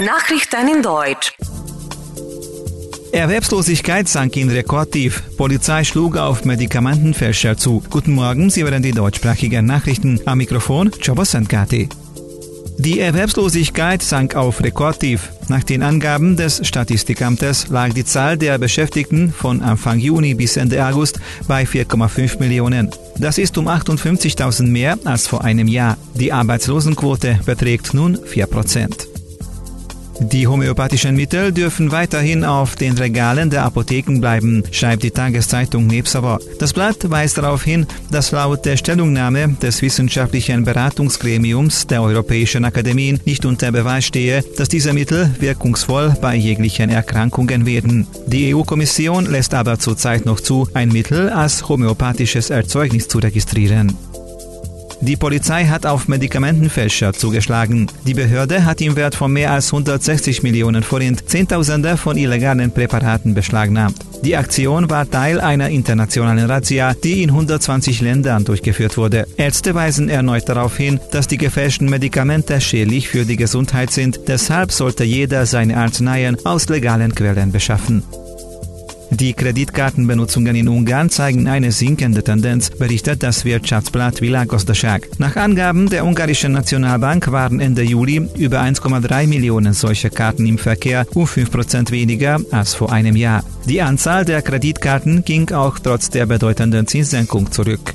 Nachrichten in Deutsch. Erwerbslosigkeit sank in Rekordtief. Polizei schlug auf Medikamentenfälscher zu. Guten Morgen, Sie hören die deutschsprachigen Nachrichten. Am Mikrofon Chobo Sankati. Die Erwerbslosigkeit sank auf Rekordtief. Nach den Angaben des Statistikamtes lag die Zahl der Beschäftigten von Anfang Juni bis Ende August bei 4,5 Millionen. Das ist um 58.000 mehr als vor einem Jahr. Die Arbeitslosenquote beträgt nun 4 Prozent. Die homöopathischen Mittel dürfen weiterhin auf den Regalen der Apotheken bleiben, schreibt die Tageszeitung Nebsauer. Das Blatt weist darauf hin, dass laut der Stellungnahme des wissenschaftlichen Beratungsgremiums der Europäischen Akademien nicht unter Beweis stehe, dass diese Mittel wirkungsvoll bei jeglichen Erkrankungen werden. Die EU-Kommission lässt aber zurzeit noch zu, ein Mittel als homöopathisches Erzeugnis zu registrieren. Die Polizei hat auf Medikamentenfälscher zugeschlagen. Die Behörde hat im Wert von mehr als 160 Millionen Forint Zehntausende von illegalen Präparaten beschlagnahmt. Die Aktion war Teil einer internationalen Razzia, die in 120 Ländern durchgeführt wurde. Ärzte weisen erneut darauf hin, dass die gefälschten Medikamente schädlich für die Gesundheit sind. Deshalb sollte jeder seine Arzneien aus legalen Quellen beschaffen. Die Kreditkartenbenutzungen in Ungarn zeigen eine sinkende Tendenz, berichtet das Wirtschaftsblatt Világgazdaság. Nach Angaben der ungarischen Nationalbank waren Ende Juli über 1,3 Millionen solcher Karten im Verkehr, um 5% weniger als vor einem Jahr. Die Anzahl der Kreditkarten ging auch trotz der bedeutenden Zinssenkung zurück.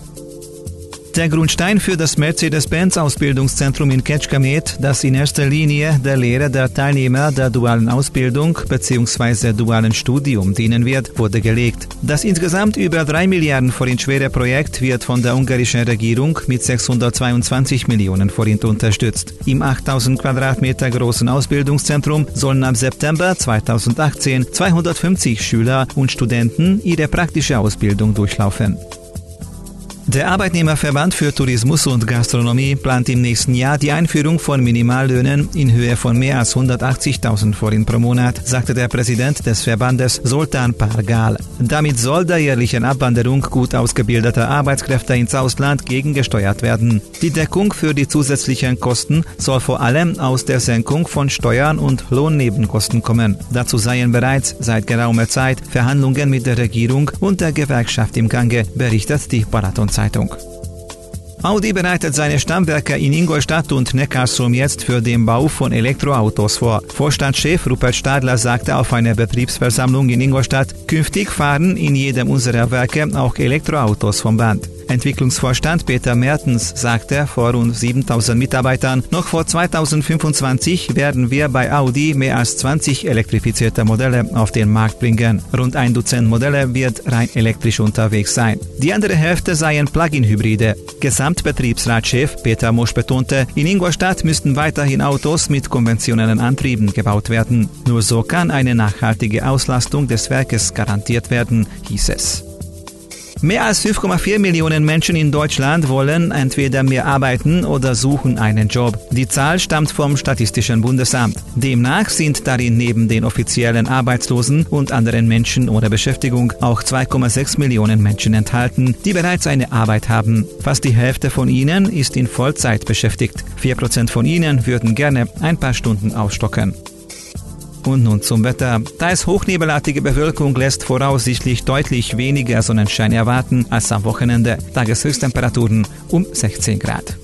Der Grundstein für das Mercedes-Benz-Ausbildungszentrum in Ketschkamet, das in erster Linie der Lehre der Teilnehmer der dualen Ausbildung bzw. dualen Studium dienen wird, wurde gelegt. Das insgesamt über 3 Milliarden Forint schwere Projekt wird von der ungarischen Regierung mit 622 Millionen Forint unterstützt. Im 8000 Quadratmeter großen Ausbildungszentrum sollen ab September 2018 250 Schüler und Studenten ihre praktische Ausbildung durchlaufen. Der Arbeitnehmerverband für Tourismus und Gastronomie plant im nächsten Jahr die Einführung von Minimallöhnen in Höhe von mehr als 180.000 Forint pro Monat, sagte der Präsident des Verbandes Sultan Pargal. Damit soll der jährlichen Abwanderung gut ausgebildeter Arbeitskräfte ins Ausland gegengesteuert werden. Die Deckung für die zusätzlichen Kosten soll vor allem aus der Senkung von Steuern und Lohnnebenkosten kommen. Dazu seien bereits seit geraumer Zeit Verhandlungen mit der Regierung und der Gewerkschaft im Gange, berichtet die Baraton-Zeitung. Zeitung. Audi bereitet seine Stammwerke in Ingolstadt und Neckarsulm jetzt für den Bau von Elektroautos vor. Vorstandschef Rupert Stadler sagte auf einer Betriebsversammlung in Ingolstadt, künftig fahren in jedem unserer Werke auch Elektroautos vom Band. Entwicklungsvorstand Peter Mertens sagte vor rund 7000 Mitarbeitern, noch vor 2025 werden wir bei Audi mehr als 20 elektrifizierte Modelle auf den Markt bringen. Rund ein Dutzend Modelle wird rein elektrisch unterwegs sein. Die andere Hälfte seien Plug-in-Hybride. Gesamtbetriebsratschef Peter Mosch betonte, in Ingolstadt müssten weiterhin Autos mit konventionellen Antrieben gebaut werden. Nur so kann eine nachhaltige Auslastung des Werkes garantiert werden, hieß es. Mehr als 5,4 Millionen Menschen in Deutschland wollen entweder mehr arbeiten oder suchen einen Job. Die Zahl stammt vom Statistischen Bundesamt. Demnach sind darin neben den offiziellen Arbeitslosen und anderen Menschen ohne Beschäftigung auch 2,6 Millionen Menschen enthalten, die bereits eine Arbeit haben. Fast die Hälfte von ihnen ist in Vollzeit beschäftigt. 4% von ihnen würden gerne ein paar Stunden ausstocken. Und nun zum Wetter. Teils hochnebelartige Bewölkung lässt voraussichtlich deutlich weniger Sonnenschein erwarten als am Wochenende. Tageshöchsttemperaturen um 16 Grad.